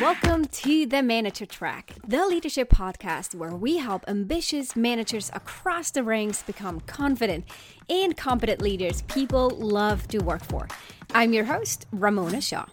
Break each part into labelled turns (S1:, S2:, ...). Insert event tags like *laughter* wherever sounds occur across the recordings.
S1: Welcome to the Manager Track, the leadership podcast where we help ambitious managers across the ranks become confident and competent leaders people love to work for. I'm your host, Ramona Shaw.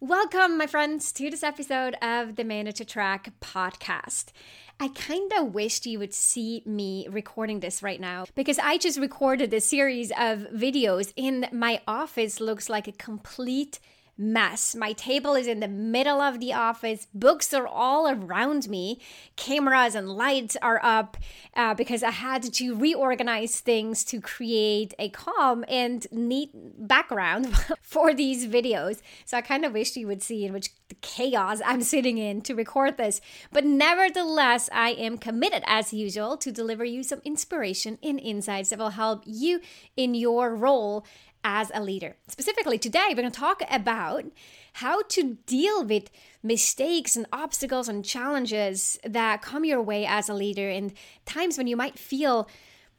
S1: Welcome, my friends, to this episode of the Manager Track podcast. I kind of wished you would see me recording this right now because I just recorded a series of videos and my office looks like a complete mess. My table is in the middle of the office. Books are all around me. Cameras and lights are up uh, because I had to reorganize things to create a calm and neat background *laughs* for these videos. So I kind of wish you would see in which chaos I'm sitting in to record this. But nevertheless, I am committed as usual to deliver you some inspiration and insights that will help you in your role as a leader. Specifically, today we're going to talk about how to deal with mistakes and obstacles and challenges that come your way as a leader in times when you might feel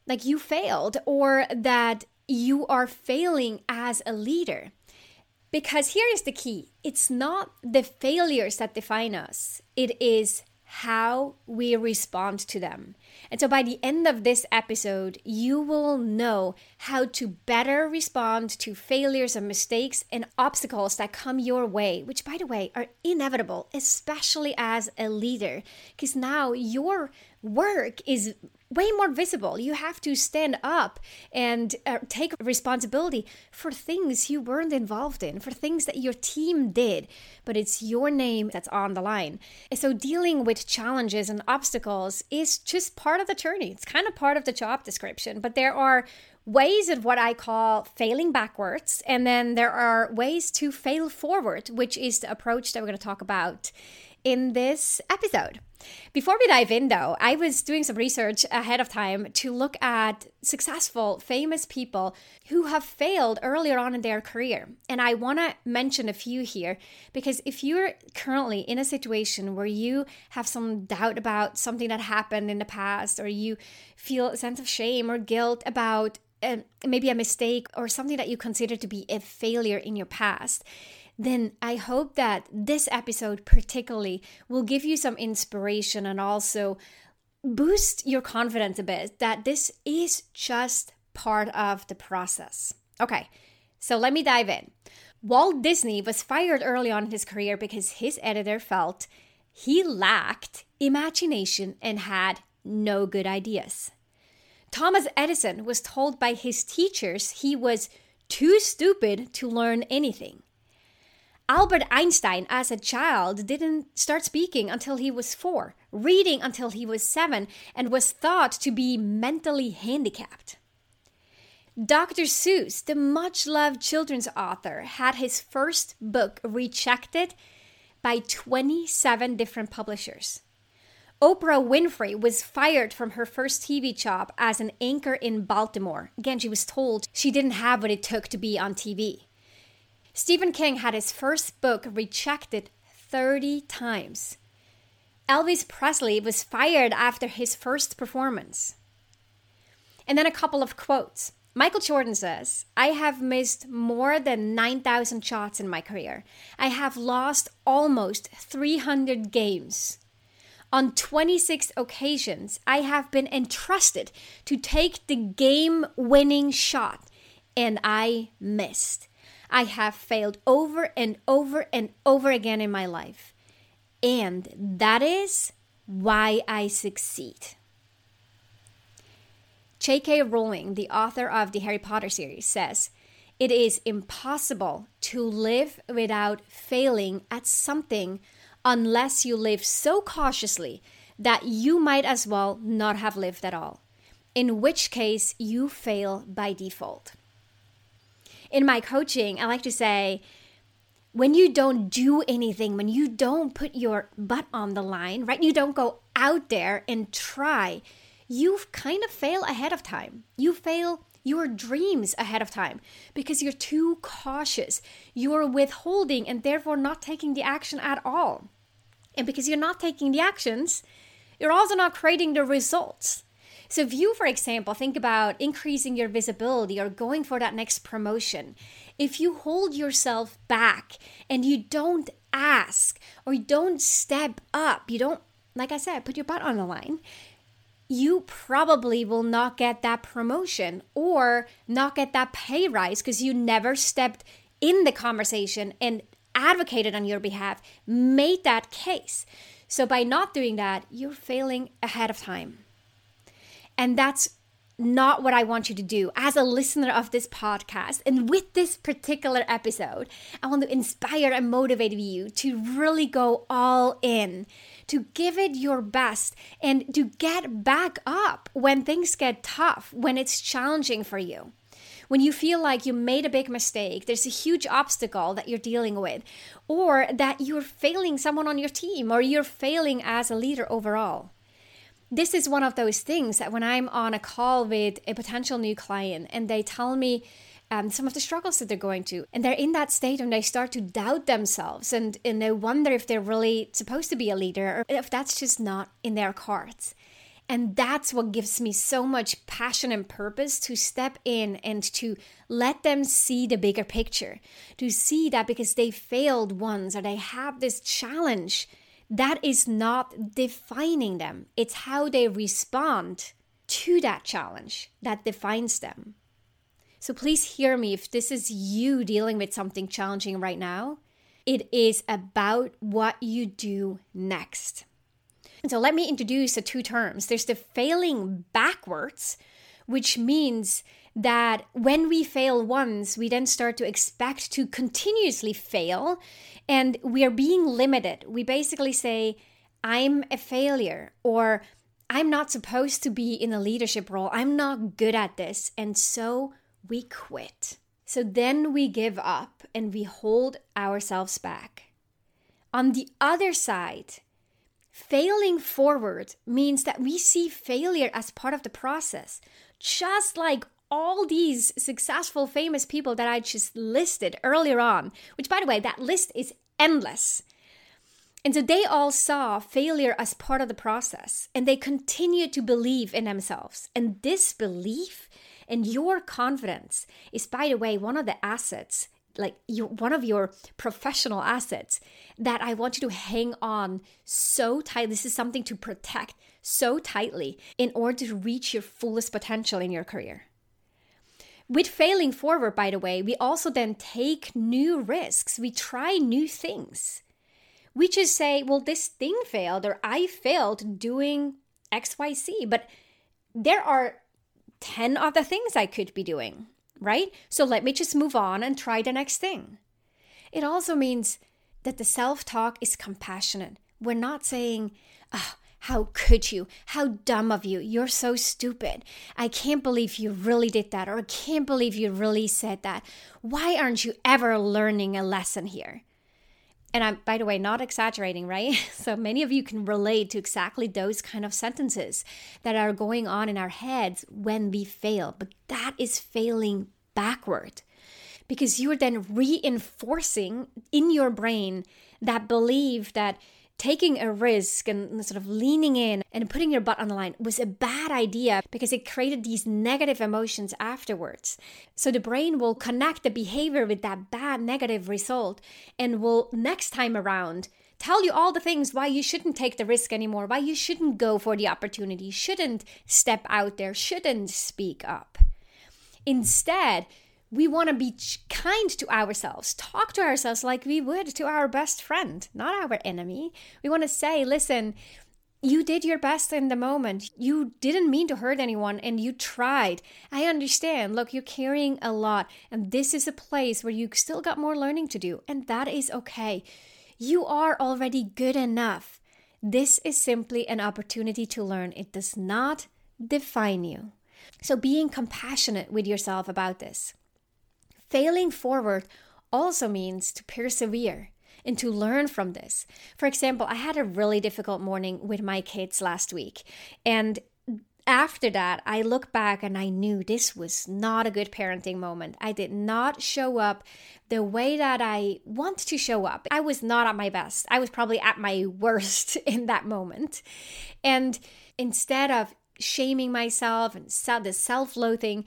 S1: like you failed or that you are failing as a leader. Because here is the key it's not the failures that define us, it is how we respond to them. And so by the end of this episode, you will know how to better respond to failures and mistakes and obstacles that come your way, which, by the way, are inevitable, especially as a leader, because now your work is way more visible. You have to stand up and uh, take responsibility for things you weren't involved in, for things that your team did, but it's your name that's on the line. And so dealing with challenges and obstacles is just part of the journey. It's kind of part of the job description, but there are ways of what I call failing backwards, and then there are ways to fail forward, which is the approach that we're going to talk about in this episode. Before we dive in, though, I was doing some research ahead of time to look at successful, famous people who have failed earlier on in their career. And I want to mention a few here because if you're currently in a situation where you have some doubt about something that happened in the past, or you feel a sense of shame or guilt about uh, maybe a mistake or something that you consider to be a failure in your past, then I hope that this episode, particularly, will give you some inspiration and also boost your confidence a bit that this is just part of the process. Okay, so let me dive in. Walt Disney was fired early on in his career because his editor felt he lacked imagination and had no good ideas. Thomas Edison was told by his teachers he was too stupid to learn anything. Albert Einstein, as a child, didn't start speaking until he was four, reading until he was seven, and was thought to be mentally handicapped. Dr. Seuss, the much loved children's author, had his first book rejected by 27 different publishers. Oprah Winfrey was fired from her first TV job as an anchor in Baltimore. Again, she was told she didn't have what it took to be on TV. Stephen King had his first book rejected 30 times. Elvis Presley was fired after his first performance. And then a couple of quotes. Michael Jordan says, I have missed more than 9,000 shots in my career. I have lost almost 300 games. On 26 occasions, I have been entrusted to take the game winning shot, and I missed. I have failed over and over and over again in my life. And that is why I succeed. J.K. Rowling, the author of the Harry Potter series, says, It is impossible to live without failing at something unless you live so cautiously that you might as well not have lived at all, in which case you fail by default in my coaching, I like to say, when you don't do anything, when you don't put your butt on the line, right? You don't go out there and try, you kind of fail ahead of time. You fail your dreams ahead of time because you're too cautious. You're withholding and therefore not taking the action at all. And because you're not taking the actions, you're also not creating the results. So, if you, for example, think about increasing your visibility or going for that next promotion, if you hold yourself back and you don't ask or you don't step up, you don't, like I said, put your butt on the line, you probably will not get that promotion or not get that pay rise because you never stepped in the conversation and advocated on your behalf, made that case. So by not doing that, you're failing ahead of time. And that's not what I want you to do as a listener of this podcast. And with this particular episode, I want to inspire and motivate you to really go all in, to give it your best, and to get back up when things get tough, when it's challenging for you. When you feel like you made a big mistake, there's a huge obstacle that you're dealing with, or that you're failing someone on your team, or you're failing as a leader overall this is one of those things that when I'm on a call with a potential new client and they tell me um, some of the struggles that they're going to, and they're in that state and they start to doubt themselves and, and they wonder if they're really supposed to be a leader or if that's just not in their cards. And that's what gives me so much passion and purpose to step in and to let them see the bigger picture, to see that because they failed once or they have this challenge that is not defining them. It's how they respond to that challenge that defines them. So please hear me if this is you dealing with something challenging right now. It is about what you do next. And so let me introduce the two terms. There's the failing backwards, which means that when we fail once, we then start to expect to continuously fail and we are being limited. We basically say, I'm a failure or I'm not supposed to be in a leadership role. I'm not good at this. And so we quit. So then we give up and we hold ourselves back. On the other side, failing forward means that we see failure as part of the process. Just like all these successful, famous people that I just listed earlier on, which, by the way, that list is endless. And so they all saw failure as part of the process and they continued to believe in themselves. And this belief and your confidence is, by the way, one of the assets, like one of your professional assets that I want you to hang on so tight. This is something to protect so tightly in order to reach your fullest potential in your career. With failing forward, by the way, we also then take new risks. We try new things. We just say, well, this thing failed or I failed doing XYZ, but there are 10 other things I could be doing, right? So let me just move on and try the next thing. It also means that the self talk is compassionate. We're not saying, oh, how could you? How dumb of you. You're so stupid. I can't believe you really did that, or I can't believe you really said that. Why aren't you ever learning a lesson here? And I'm, by the way, not exaggerating, right? *laughs* So many of you can relate to exactly those kind of sentences that are going on in our heads when we fail. But that is failing backward because you're then reinforcing in your brain that belief that taking a risk and sort of leaning in and putting your butt on the line was a bad idea because it created these negative emotions afterwards. So the brain will connect the behavior with that bad negative result and will next time around tell you all the things why you shouldn't take the risk anymore, why you shouldn't go for the opportunity, shouldn't step out there, shouldn't speak up. Instead, we want to be kind to ourselves, talk to ourselves like we would to our best friend, not our enemy. We want to say, listen, you did your best in the moment. You didn't mean to hurt anyone and you tried. I understand. Look, you're carrying a lot, and this is a place where you still got more learning to do, and that is okay. You are already good enough. This is simply an opportunity to learn. It does not define you. So, being compassionate with yourself about this. Failing forward also means to persevere and to learn from this. For example, I had a really difficult morning with my kids last week. And after that, I look back and I knew this was not a good parenting moment. I did not show up the way that I want to show up. I was not at my best. I was probably at my *laughs* worst in that moment. And instead of shaming myself and the self loathing,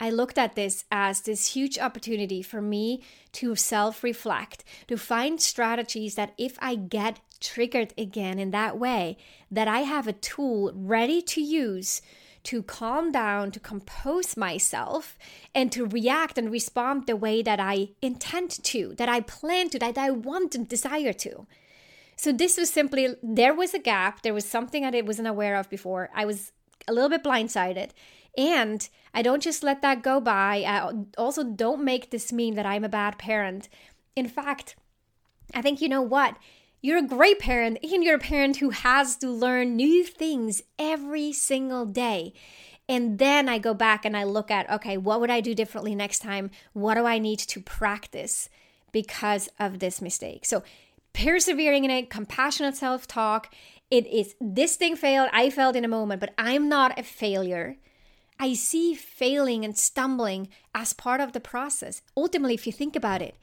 S1: I looked at this as this huge opportunity for me to self reflect, to find strategies that if I get triggered again in that way, that I have a tool ready to use to calm down, to compose myself, and to react and respond the way that I intend to, that I plan to, that I want and desire to. So this was simply there was a gap, there was something that I wasn't aware of before. I was a little bit blindsided. And I don't just let that go by. I also don't make this mean that I'm a bad parent. In fact, I think you know what? You're a great parent, and you're a parent who has to learn new things every single day. And then I go back and I look at, okay, what would I do differently next time? What do I need to practice because of this mistake? So, persevering in it, compassionate self talk, it is this thing failed, I failed in a moment, but I'm not a failure. I see failing and stumbling as part of the process. Ultimately, if you think about it,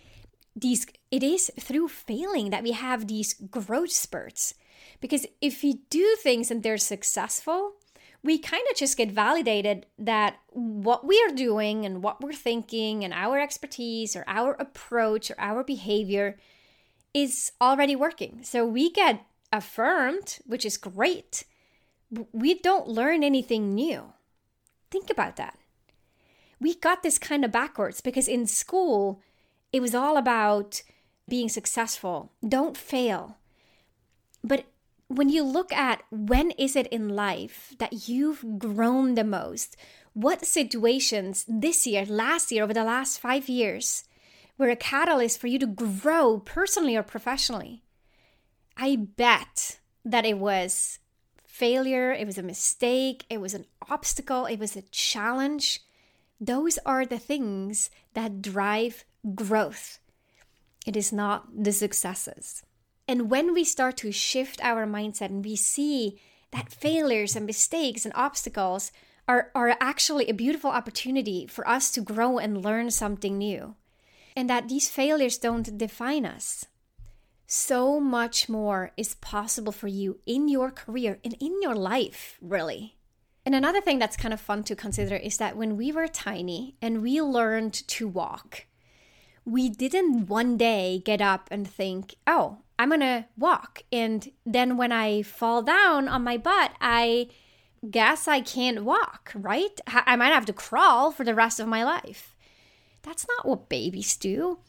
S1: these it is through failing that we have these growth spurts. Because if we do things and they're successful, we kind of just get validated that what we are doing and what we're thinking and our expertise or our approach or our behavior is already working. So we get affirmed, which is great. We don't learn anything new. Think about that. We got this kind of backwards because in school, it was all about being successful. Don't fail. But when you look at when is it in life that you've grown the most, what situations this year, last year, over the last five years were a catalyst for you to grow personally or professionally? I bet that it was failure, it was a mistake, it was an obstacle, it was a challenge. Those are the things that drive growth. It is not the successes. And when we start to shift our mindset and we see that failures and mistakes and obstacles are, are actually a beautiful opportunity for us to grow and learn something new, and that these failures don't define us, so much more is possible for you in your career and in your life, really. And another thing that's kind of fun to consider is that when we were tiny and we learned to walk, we didn't one day get up and think, oh, I'm gonna walk. And then when I fall down on my butt, I guess I can't walk, right? I might have to crawl for the rest of my life. That's not what babies do.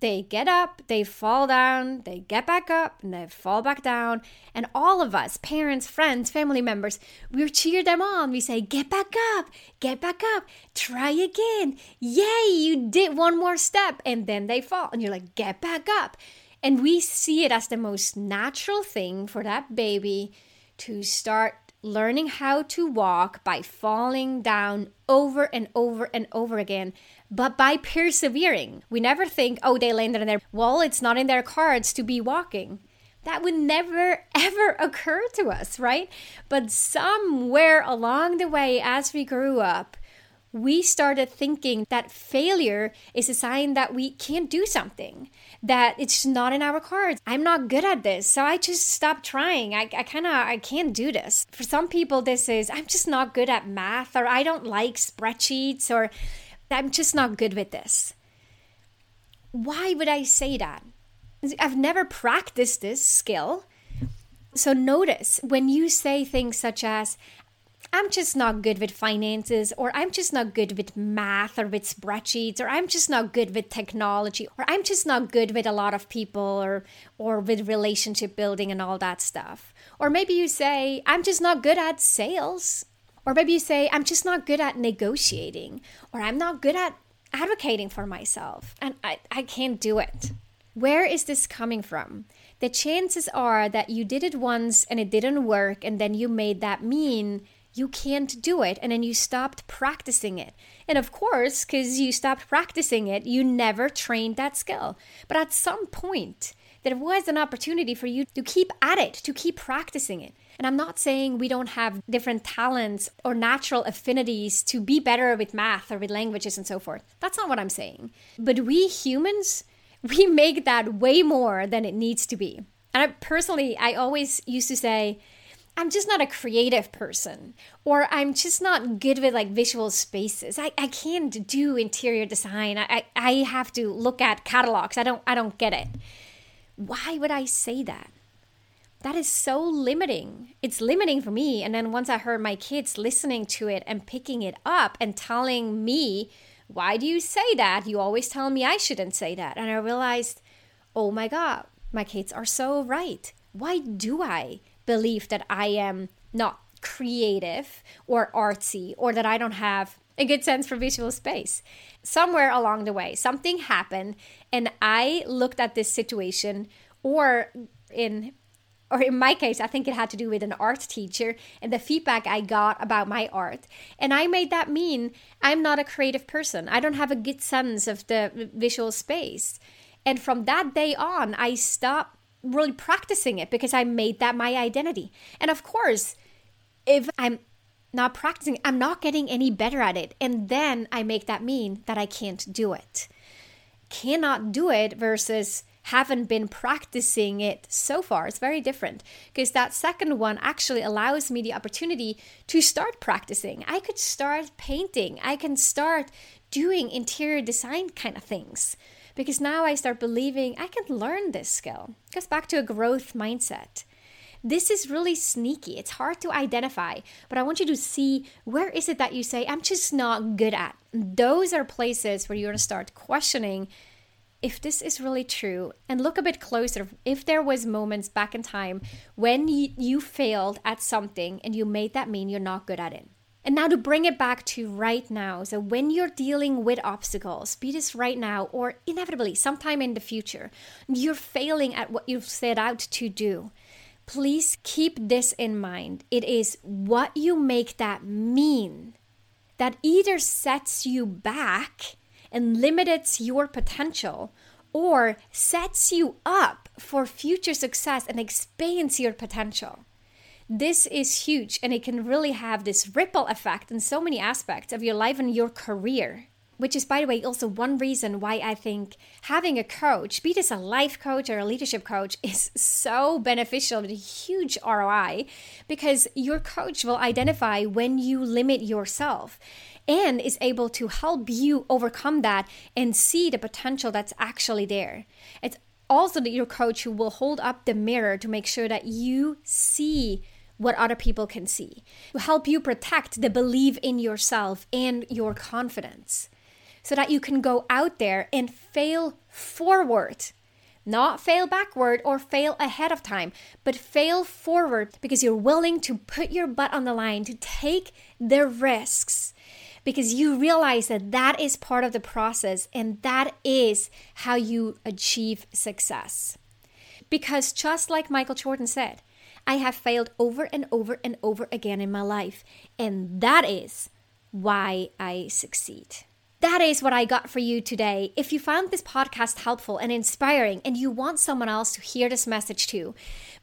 S1: They get up, they fall down, they get back up, and they fall back down. And all of us, parents, friends, family members, we cheer them on. We say, Get back up, get back up, try again. Yay, you did one more step. And then they fall. And you're like, Get back up. And we see it as the most natural thing for that baby to start learning how to walk by falling down over and over and over again, but by persevering. We never think, oh, they landed in there. Well, it's not in their cards to be walking. That would never, *laughs* ever occur to us, right? But somewhere along the way, as we grew up, we started thinking that failure is a sign that we can't do something, that it's not in our cards. I'm not good at this, so I just stopped trying. I, I kind of I can't do this. For some people, this is I'm just not good at math, or I don't like spreadsheets, or I'm just not good with this. Why would I say that? I've never practiced this skill. So notice when you say things such as, I'm just not good with finances, or I'm just not good with math or with spreadsheets, or I'm just not good with technology, or I'm just not good with a lot of people or or with relationship building and all that stuff. Or maybe you say, I'm just not good at sales. Or maybe you say, I'm just not good at negotiating, or I'm not good at advocating for myself, and I, I can't do it. Where is this coming from? The chances are that you did it once and it didn't work, and then you made that mean you can't do it and then you stopped practicing it. And of course, because you stopped practicing it, you never trained that skill. But at some point, there was an opportunity for you to keep at it, to keep practicing it. And I'm not saying we don't have different talents or natural affinities to be better with math or with languages and so forth. That's not what I'm saying. But we humans, we make that way more than it needs to be. And I, personally, I always used to say, I'm just not a creative person, or I'm just not good with like visual spaces. I, I can't do interior design. I, I have to look at catalogs. I don't I don't get it. Why would I say that? That is so limiting. It's limiting for me. And then once I heard my kids listening to it and picking it up and telling me, why do you say that? You always tell me I shouldn't say that. And I realized, oh my God, my kids are so right. Why do I believe that I am not creative or artsy or that I don't have a good sense for visual space? Somewhere along the way, something happened and I looked at this situation or in or in my case, I think it had to do with an art teacher and the feedback I got about my art. And I made that mean I'm not a creative person. I don't have a good sense of the visual space. And from that day on, I stopped really practicing it because I made that my identity. And of course, if I'm not practicing, I'm not getting any better at it. And then I make that mean that I can't do it. Cannot do it versus haven't been practicing it so far. It's very different because that second one actually allows me the opportunity to start practicing. I could start painting, I can start doing interior design kind of things because now I start believing I can learn this skill. It goes back to a growth mindset. This is really sneaky. It's hard to identify, but I want you to see where is it that you say, I'm just not good at. Those are places where you're going to start questioning if this is really true and look a bit closer if there was moments back in time when you, failed at something and you made that mean you're not good at it and now to bring it back to right now. So when you're dealing with obstacles, be this right now or inevitably sometime in the future, you're failing at what you've set out to do. Please keep this in mind. It is what you make that mean that either sets you back and limits your potential or sets you up for future success and expands your potential. This is huge and it can really have this ripple effect in so many aspects of your life and your career. Which is, by the way, also one reason why I think having a coach, be this a life coach or a leadership coach, *laughs* is so beneficial with a huge ROI because your coach will identify when you limit yourself and is able to help you overcome that and see the potential that's actually there. It's also your coach who will hold up the mirror to make sure that you see what other people can see, to help you protect the belief in yourself and your confidence so that you can go out there and fail forward. Not fail backward or fail ahead of time, but fail forward because you're willing to put your butt on the line to take the risks because you realize that that is part of the process and that is how you achieve success. Because just like Michael Jordan said, I have failed over and over and over again in my life. And that is why I succeed. That is what I got for you today. If you found this podcast helpful and inspiring and you want someone else to hear this message too,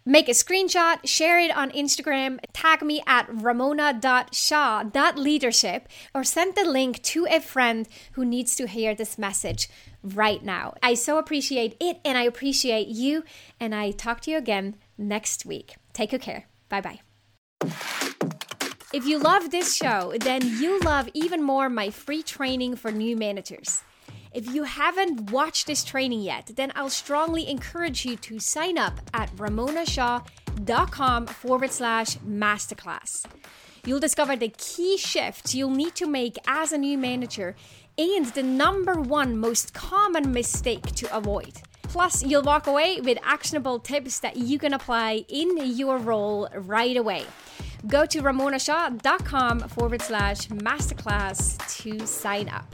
S1: make a screenshot, share it on Instagram, tag me at ramona.shaw.leadership, or send the link to a friend who needs to hear this message right now. I so appreciate it and I appreciate you. And I talk to you again next week. Take good care. Bye bye. If you love this show, then you love even more my free training for new managers. If you haven't watched this training yet, then I'll strongly encourage you to sign up at ramonashaw.com forward slash masterclass. You'll discover the key shifts you'll need to make as a new manager and the number one most common mistake to avoid. Plus, you'll walk away with actionable tips that you can apply in your role right away. Go to ramonashaw.com forward slash masterclass to sign up.